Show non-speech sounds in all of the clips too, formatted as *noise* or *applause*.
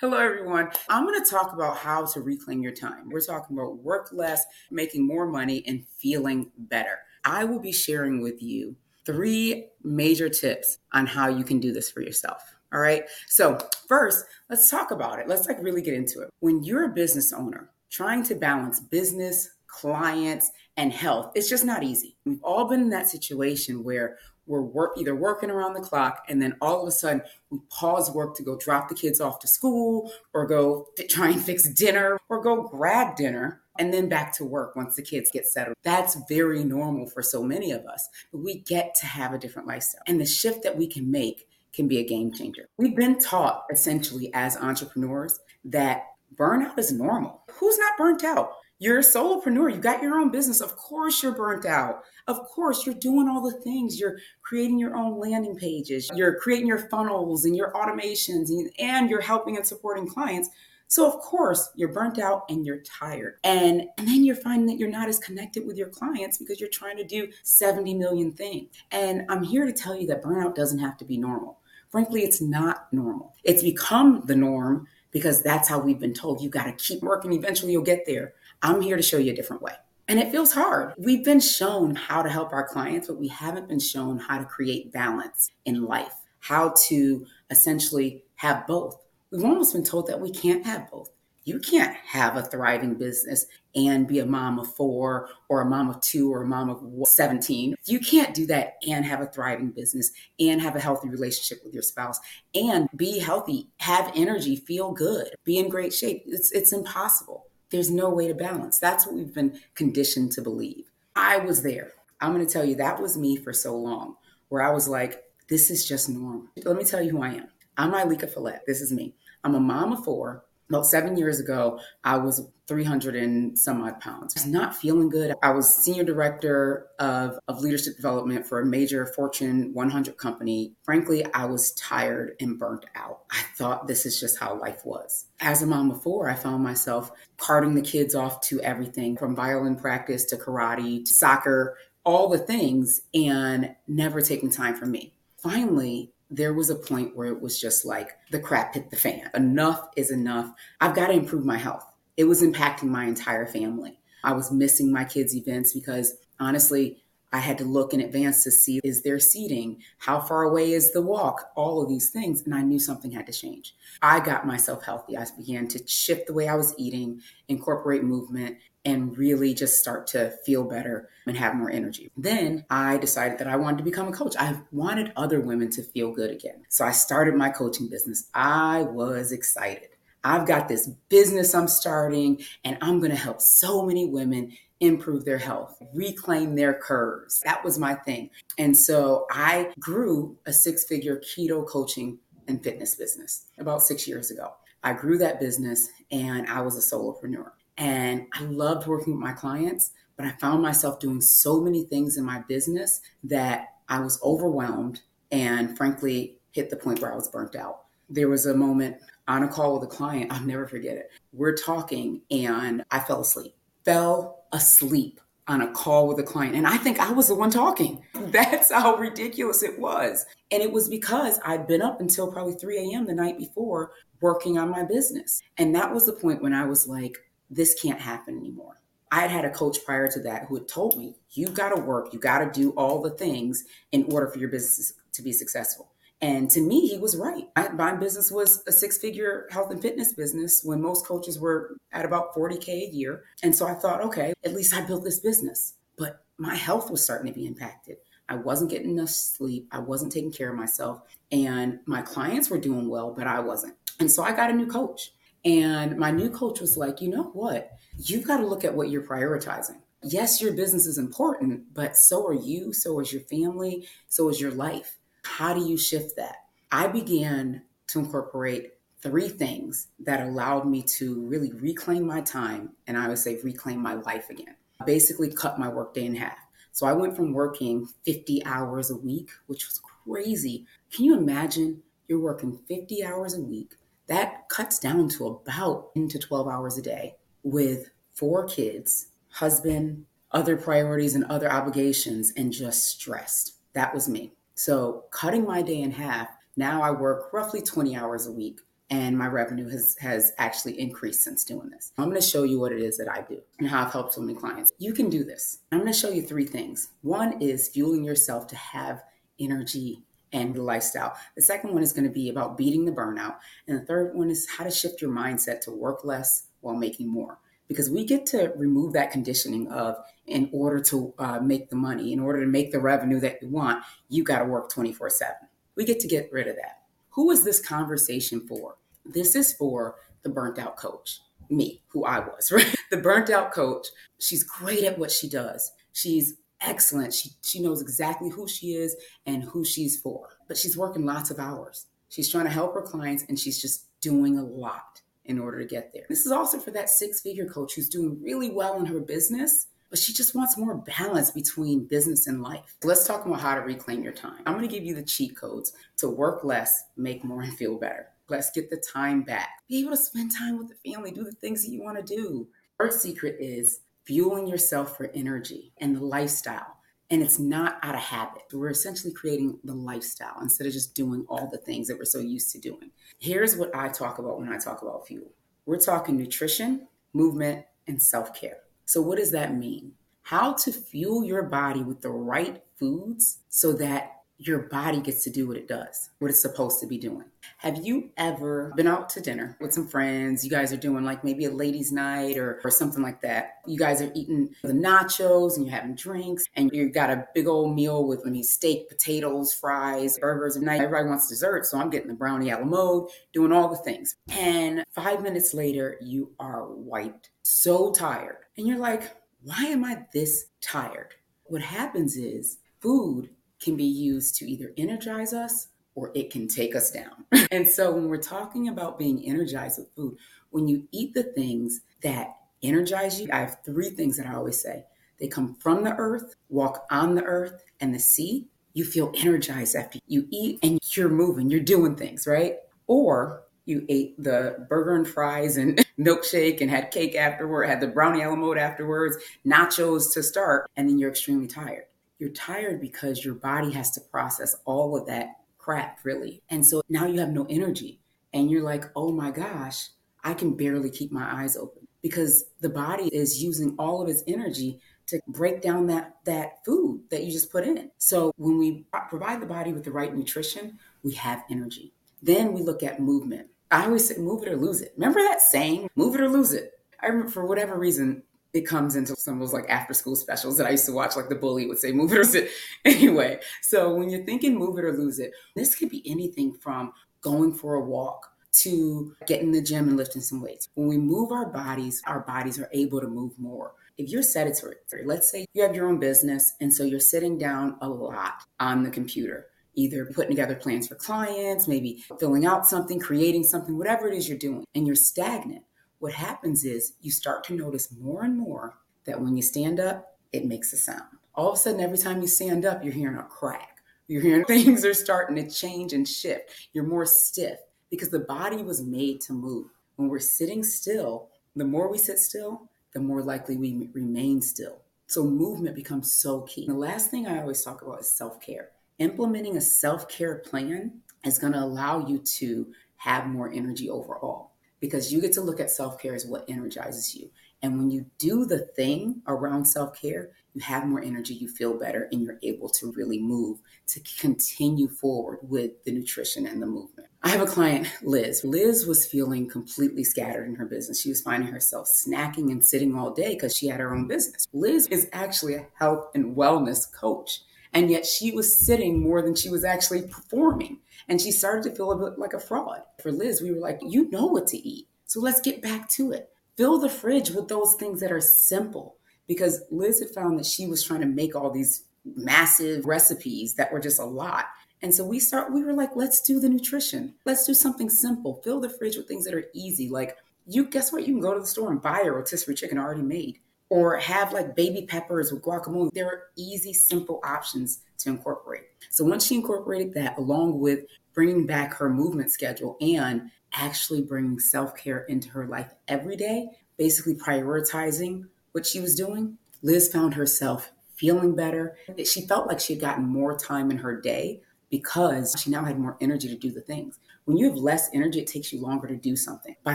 Hello, everyone. I'm going to talk about how to reclaim your time. We're talking about work less, making more money, and feeling better. I will be sharing with you three major tips on how you can do this for yourself. All right. So, first, let's talk about it. Let's like really get into it. When you're a business owner trying to balance business, clients, and health, it's just not easy. We've all been in that situation where we're work, either working around the clock and then all of a sudden we pause work to go drop the kids off to school or go try and fix dinner or go grab dinner and then back to work once the kids get settled. That's very normal for so many of us. But we get to have a different lifestyle. And the shift that we can make can be a game changer. We've been taught essentially as entrepreneurs that burnout is normal. Who's not burnt out? You're a solopreneur. You got your own business. Of course, you're burnt out. Of course, you're doing all the things. You're creating your own landing pages. You're creating your funnels and your automations, and you're helping and supporting clients. So, of course, you're burnt out and you're tired. And, and then you're finding that you're not as connected with your clients because you're trying to do 70 million things. And I'm here to tell you that burnout doesn't have to be normal. Frankly, it's not normal. It's become the norm because that's how we've been told. You got to keep working, eventually, you'll get there. I'm here to show you a different way. And it feels hard. We've been shown how to help our clients, but we haven't been shown how to create balance in life, how to essentially have both. We've almost been told that we can't have both. You can't have a thriving business and be a mom of four or a mom of two or a mom of 17. You can't do that and have a thriving business and have a healthy relationship with your spouse and be healthy, have energy, feel good, be in great shape. It's, it's impossible. There's no way to balance. That's what we've been conditioned to believe. I was there. I'm going to tell you, that was me for so long, where I was like, this is just normal. Let me tell you who I am. I'm Ileka Falette. This is me. I'm a mom of four about seven years ago, I was 300 and some odd pounds. I was not feeling good. I was senior director of, of leadership development for a major Fortune 100 company. Frankly, I was tired and burnt out. I thought this is just how life was. As a mom of four, I found myself carting the kids off to everything from violin practice to karate to soccer, all the things, and never taking time for me. Finally, there was a point where it was just like the crap hit the fan. Enough is enough. I've got to improve my health. It was impacting my entire family. I was missing my kids' events because honestly, I had to look in advance to see is there seating? How far away is the walk? All of these things. And I knew something had to change. I got myself healthy. I began to shift the way I was eating, incorporate movement, and really just start to feel better and have more energy. Then I decided that I wanted to become a coach. I wanted other women to feel good again. So I started my coaching business. I was excited. I've got this business I'm starting, and I'm going to help so many women improve their health, reclaim their curves. That was my thing. And so I grew a six figure keto coaching and fitness business about six years ago. I grew that business and I was a solopreneur. And I loved working with my clients, but I found myself doing so many things in my business that I was overwhelmed and frankly hit the point where I was burnt out. There was a moment on a call with a client, I'll never forget it. We're talking and I fell asleep, fell asleep on a call with a client. And I think I was the one talking. *laughs* That's how ridiculous it was. And it was because I'd been up until probably 3 a.m. the night before working on my business. And that was the point when I was like, this can't happen anymore. I had had a coach prior to that who had told me, you got to work, you got to do all the things in order for your business to be successful. And to me, he was right. my business was a six figure health and fitness business when most coaches were at about 40K a year. And so I thought, okay, at least I built this business. But my health was starting to be impacted. I wasn't getting enough sleep. I wasn't taking care of myself. And my clients were doing well, but I wasn't. And so I got a new coach. And my new coach was like, you know what? You've got to look at what you're prioritizing. Yes, your business is important, but so are you, so is your family, so is your life. How do you shift that? I began to incorporate three things that allowed me to really reclaim my time and I would say reclaim my life again. I Basically, cut my workday in half. So I went from working 50 hours a week, which was crazy. Can you imagine you're working 50 hours a week? that cuts down to about 10 to 12 hours a day with four kids, husband, other priorities and other obligations, and just stressed. That was me. So, cutting my day in half, now I work roughly 20 hours a week. and my revenue has has actually increased since doing this. I'm going to show you what it is that I do and how I've helped so many clients. You can do this. I'm going to show you three things. One is fueling yourself to have energy and the lifestyle. The second one is going to be about beating the burnout, and the third one is how to shift your mindset to work less while making more. Because we get to remove that conditioning of, in order to uh, make the money, in order to make the revenue that you want, you got to work 24 7. We get to get rid of that. Who is this conversation for? This is for the burnt out coach, me, who I was, *laughs* right? The burnt out coach, she's great at what she does. She's excellent. She, she knows exactly who she is and who she's for, but she's working lots of hours. She's trying to help her clients and she's just doing a lot in order to get there. This is also for that six figure coach who's doing really well in her business, but she just wants more balance between business and life. Let's talk about how to reclaim your time. I'm to give you the cheat codes to work less, make more, and feel better. Let's get the time back. Be able to spend time with the family, do the things that you want to do. First secret is fueling yourself for energy and the lifestyle. And it's not out of habit. We're essentially creating the lifestyle instead of just doing all the things that we're so used to doing. Here's what I talk about when I talk about fuel we're talking nutrition, movement, and self care. So, what does that mean? How to fuel your body with the right foods so that your body gets to do what it does, what it's supposed to be doing. Have you ever been out to dinner with some friends? You guys are doing like maybe a ladies' night or, or something like that. You guys are eating the nachos and you're having drinks and you've got a big old meal with I mean, steak, potatoes, fries, burgers, and night everybody wants dessert. So I'm getting the brownie a la mode, doing all the things. And five minutes later, you are wiped, so tired. And you're like, why am I this tired? What happens is food can be used to either energize us or it can take us down. *laughs* and so when we're talking about being energized with food, when you eat the things that energize you, I have three things that I always say. They come from the earth, walk on the earth and the sea. You feel energized after you eat and you're moving, you're doing things, right? Or you ate the burger and fries and *laughs* milkshake and had cake afterward, had the brownie a la mode afterwards, nachos to start, and then you're extremely tired you're tired because your body has to process all of that crap, really. And so now you have no energy. And you're like, oh my gosh, I can barely keep my eyes open because the body is using all of its energy to break down that that food that you just put in. So when we provide the body with the right nutrition, we have energy. Then we look at movement. I always say move it or lose it. Remember that saying, move it or lose it. I remember for whatever reason, it comes into some of those like after school specials that I used to watch, like the bully would say, move it or sit. *laughs* Anyway, so when you're thinking move it or lose it, this could be anything from going for a walk to getting in the gym and lifting some weights. When we move our bodies, our bodies are able to move more. If you're sedentary, let's say you have your own business, and so you're sitting down a lot on the computer, either putting together plans for clients, maybe filling out something, creating something, whatever it is you're doing, and you're stagnant what happens is you start to notice more and more that when you stand up, it makes a sound. All of a sudden, every time you stand up, you're hearing a crack. You're hearing *laughs* things are starting to change and shift. You're more stiff because the body was made to move. When we're sitting still, the more we sit still, the more likely we remain still. So movement becomes so key. The last thing I always talk about is self care. Implementing a self care plan is going to allow you to have more energy overall because you get to look at self care as what energizes you. And when you do the thing around self care, you have more energy, you feel better, and you're able to really move to continue forward with the nutrition and the movement. I have a client, Liz. Liz was feeling completely scattered in her business. She was finding herself snacking and sitting all day because she had her own business. Liz is actually a health and wellness coach, and yet she was sitting more than she was actually performing. And she started to feel a bit like a fraud. For Liz, we were like, you know what to eat. So let's get back to it. Fill the fridge with those things that are simple. Because Liz had found that she was trying to make all these massive recipes that were just a lot. And so we start, we were like, let's do the nutrition. Let's do something simple. Fill the fridge with things that are easy. Like you guess what? You can go to the store and buy a rotisserie chicken already made. Or have like baby peppers with guacamole. There are easy, simple options to incorporate. So once she incorporated that, along with bringing back her movement schedule and actually bringing self care into her life every day, basically prioritizing what she was doing, Liz found herself feeling better. She felt like she had gotten more time in her day because she now had more energy to do the things. When you have less energy, it takes you longer to do something. By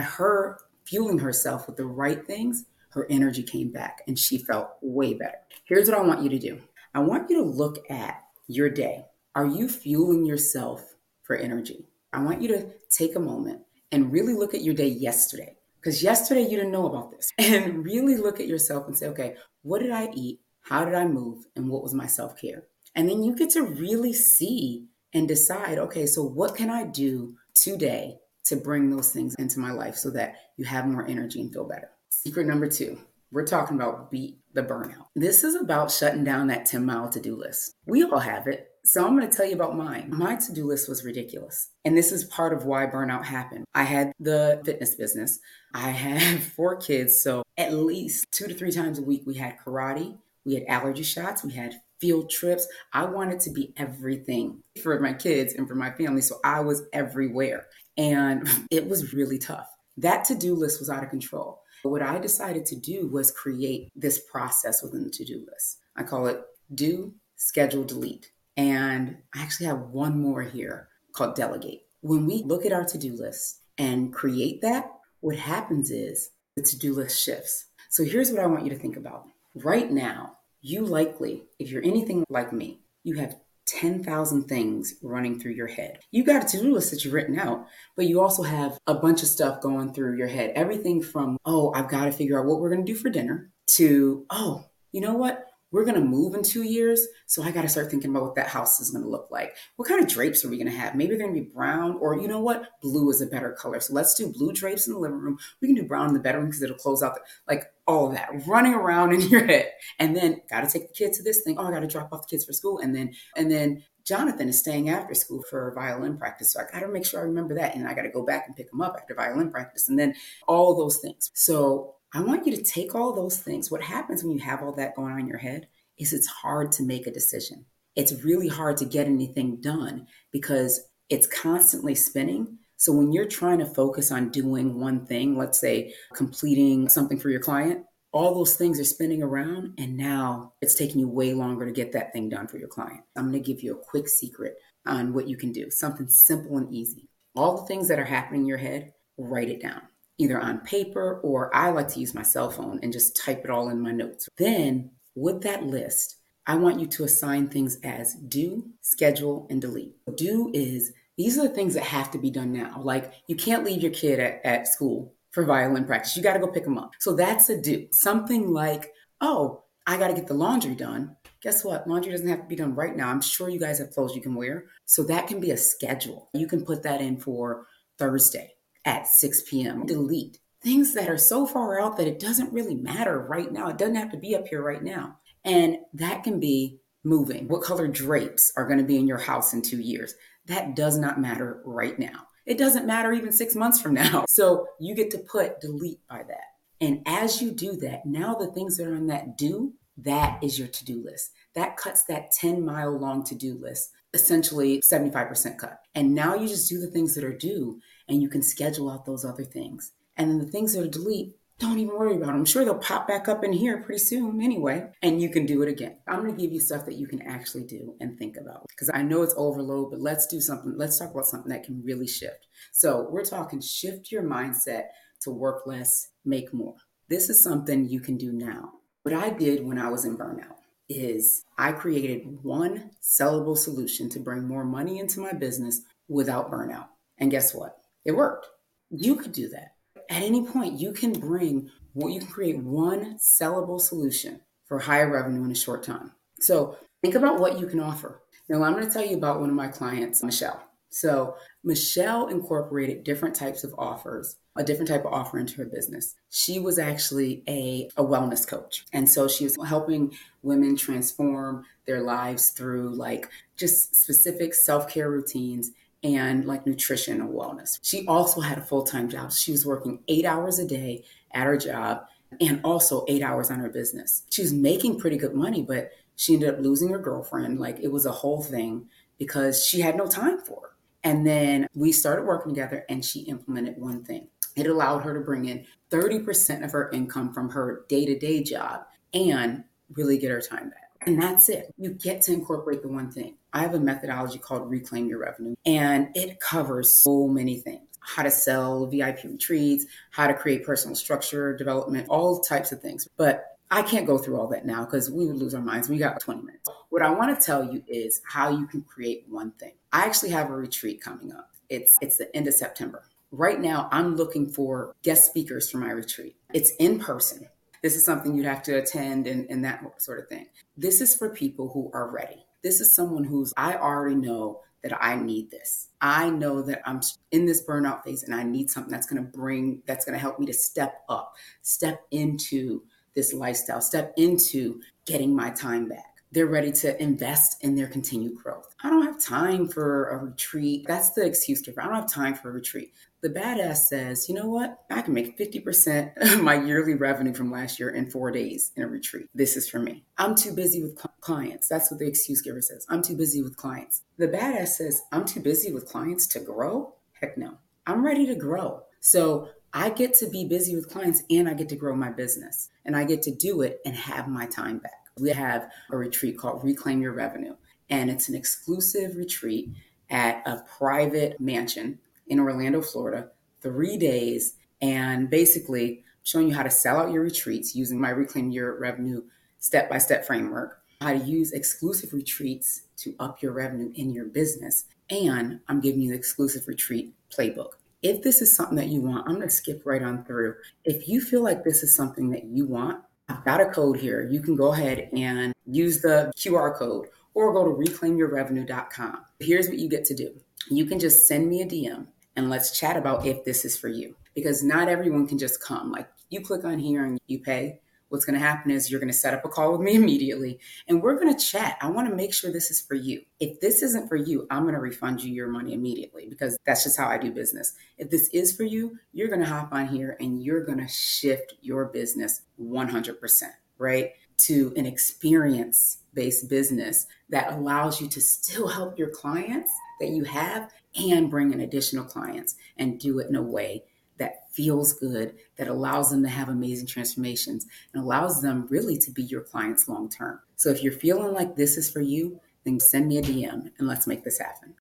her fueling herself with the right things, her energy came back and she felt way better. Here's what I want you to do I want you to look at your day. Are you fueling yourself for energy? I want you to take a moment and really look at your day yesterday. Because yesterday you didn't know about this. *laughs* And really look at yourself and say, okay, what did I eat? How did I move? And what was my self care? And then you get to really see and decide, okay, so what can I do today to bring those things into my life so that you have more energy and feel better? Secret number two, we're talking about beat the burnout. This is about shutting down that 10 mile to do list. We all have it. So I'm going to tell you about mine. My to do list was ridiculous. And this is part of why burnout happened. I had the fitness business, I had *laughs* four kids. So at least two to three times a week, we had karate, we had allergy shots, we had field trips. I wanted to be everything for my kids and for my family. So I was everywhere. And *laughs* it was really tough. That to do list was out of control. What I decided to do was create this process within the to do list. I call it do, schedule, delete. And I actually have one more here called delegate. When we look at our to do list and create that, what happens is the to do list shifts. So here's what I want you to think about. Right now, you likely, if you're anything like me, you have 10,000 things running through your head. You got a to do list that you've written out, but you also have a bunch of stuff going through your head. Everything from, oh, I've got to figure out what we're going to do for dinner to, oh, you know what? We're going to move in two years. So I got to start thinking about what that house is going to look like. What kind of drapes are we going to have? Maybe they're going to be brown, or you know what? Blue is a better color. So let's do blue drapes in the living room. We can do brown in the bedroom because it'll close out the, like all that running around in *laughs* your head. And then got to take the kids to this thing. Oh, I got to drop off the kids for school. And then, and then Jonathan is staying after school for violin practice. So I got to make sure I remember that. And I got to go back and pick him up after violin practice. And then all those things. So I want you to take all those things. What happens when you have all that going on in your head is it's hard to make a decision. It's really hard to get anything done because it's constantly spinning. So when you're trying to focus on doing one thing, let's say completing something for your client, all those things are spinning around and now it's taking you way longer to get that thing done for your client. I'm going to give you a quick secret on what you can do, something simple and easy. All the things that are happening in your head, write it down, either on paper or I like to use my cell phone and just type it all in my notes. Then with that list, I want you to assign things as do, schedule, and delete. Do is these are the things that have to be done now. Like you can't leave your kid at, at school for violin practice. You got to go pick them up. So that's a do. Something like, oh, I got to get the laundry done. Guess what? Laundry doesn't have to be done right now. I'm sure you guys have clothes you can wear. So that can be a schedule. You can put that in for Thursday at 6 p.m. Delete things that are so far out that it doesn't really matter right now. It doesn't have to be up here right now. And that can be moving. What color drapes are going to be in your house in two years? That does not matter right now. It doesn't matter even six months from now. *laughs* So you get to put delete by that. And as you do that, now the things that are on that do, that is your to do list. That cuts that 10 mile long to do list, essentially 75% cut. And now you just do the things that are due and you can schedule out those other things. And then the things that are delete, don't even worry about them. I'm sure they'll pop back up in here pretty soon anyway, and you can do it again. I'm going to give you stuff that you can actually do and think about because I know it's overload, but let's do something. Let's talk about something that can really shift. So, we're talking shift your mindset to work less, make more. This is something you can do now. What I did when I was in burnout is I created one sellable solution to bring more money into my business without burnout. And guess what? It worked. You could do that at any point, you can bring what you can create one sellable solution for higher revenue in a short time. So think about what you can offer. Now, I'm going to tell you about one of my clients, Michelle. So, Michelle incorporated different types of offers, a different type of offer into her business. She was actually a, a wellness coach. And so she was helping women transform their lives through like just specific self care routines and like nutrition and wellness. She also had a full time job. She was working eight hours a day at her job and also eight hours on her business. She was making pretty good money, but she ended up losing her girlfriend. Like it was a whole thing because she had no time for. And then we started working together and she implemented one thing. It allowed her to bring in 30% of her income from her day to day job and really get her time back. And that's it. You get to incorporate the one thing. I have a methodology called Reclaim Your Revenue, and it covers so many things how to sell VIP retreats, how to create personal structure development, all types of things. But I can't go through all that now because we would lose our minds. We got 20 minutes. What I want to tell you is how you can create one thing. I actually have a retreat coming up. It's it's the end of September. Right now, I'm looking for guest speakers for my retreat. It's in person. This is something you'd have to attend and, and that sort of thing. This is for people who are ready. This is someone who's, I already know that I need this. I know that I'm in this burnout phase and I need something that's going to bring, that's going to help me to step up, step into this lifestyle, step into getting my time back. They're ready to invest in their continued growth. I don't have time for a retreat. That's the excuse giver. I don't have time for a retreat. The badass says, you know what? I can make 50% *laughs* of my yearly revenue from last year in four days in a retreat. This is for me. I'm too busy with clients. That's what the excuse giver says. I'm too busy with clients. The badass says, I'm too busy with clients to grow. Heck no. I'm ready to grow. So I get to be busy with clients and I get to grow my business and I get to do it and have my time back. We have a retreat called Reclaim Your Revenue, and it's an exclusive retreat at a private mansion in Orlando, Florida, three days, and basically showing you how to sell out your retreats using my Reclaim Your Revenue step by step framework, how to use exclusive retreats to up your revenue in your business. And I'm giving you the exclusive retreat playbook. If this is something that you want, I'm going to skip right on through. If you feel like this is something that you want, I've got a code here. You can go ahead and use the QR code or go to reclaimyourrevenue.com. Here's what you get to do you can just send me a DM and let's chat about if this is for you because not everyone can just come. Like you click on here and you pay what's going to happen is you're going to set up a call with me immediately and we're going to chat. I want to make sure this is for you. If this isn't for you, I'm going to refund you your money immediately because that's just how I do business. If this is for you, you're going to hop on here and you're going to shift your business 100%, right? To an experience based business that allows you to still help your clients that you have and bring in additional clients and do it in a way that feels good, that allows them to have amazing transformations and allows them really to be your clients long term. So if you're feeling like this is for you, then send me a DM and let's make this happen.